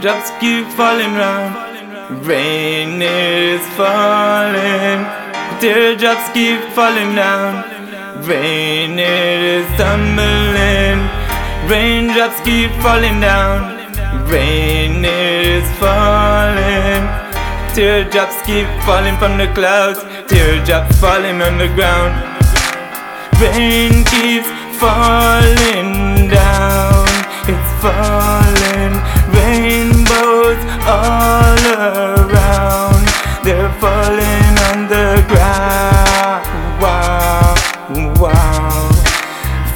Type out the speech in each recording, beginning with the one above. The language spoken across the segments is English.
Drops keep falling round. Rain is falling. Teardrops keep falling down. Rain is tumbling. Raindrops keep falling down. Rain is falling. Teardrops keep falling from the clouds. Teardrops falling on the ground. Rain keeps falling down. It's falling.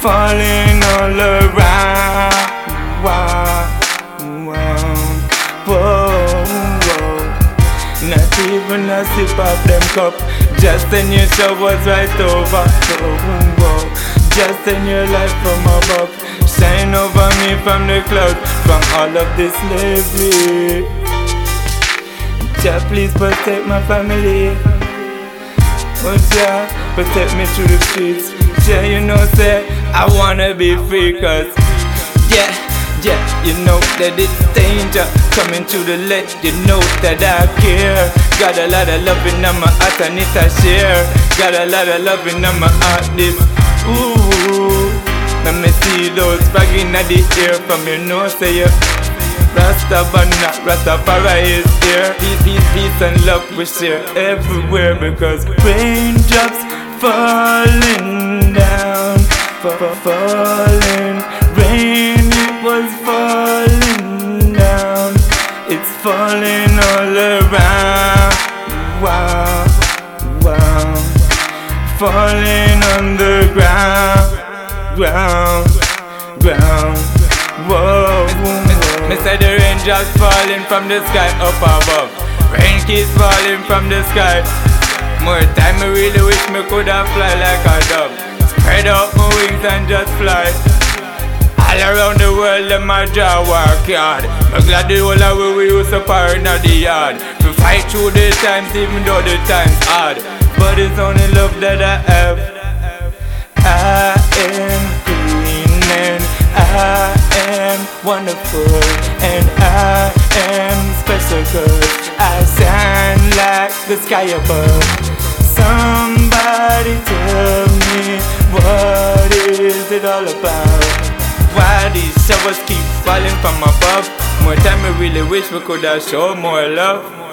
Falling all around. Wow, wow. Whoa, whoa. Not even a sip of them cup. Just in your showers right over. Whoa, whoa. Just in your life from above. Shine over me from the clouds. From all of this slavery. Jah, please protect my family. Oh Jah, protect me through the streets. Jah, you know, say I wanna be free, cause yeah, yeah, you know that it's danger coming to the let you know that I care. Got a lot of love in my heart, I need to share. Got a lot of love in my heart, this ooh. Let me see those flag in the air from your nose, say you. Rasta but not Rastafari is here. Peace, peace, peace and love we share everywhere because raindrops falling falling. Rain it was falling down, it's falling all around. Wow, wow, falling on the ground, ground, ground. Whoa, whoa. Say the raindrops falling from the sky up above. Rain keeps falling from the sky. More time, I really wish me coulda fly like a dove. Spread out my wings and just fly. All around the world, them my draw work hard. Me glad the whole of we used to in the yard. We fight through the times, even though the times hard. But it's only love that I have. I am and I am wonderful and I am special cause I shine like the sky above. Somebody tell me it all about? Why these showers keep falling from above? More time I really wish we could have shown more love.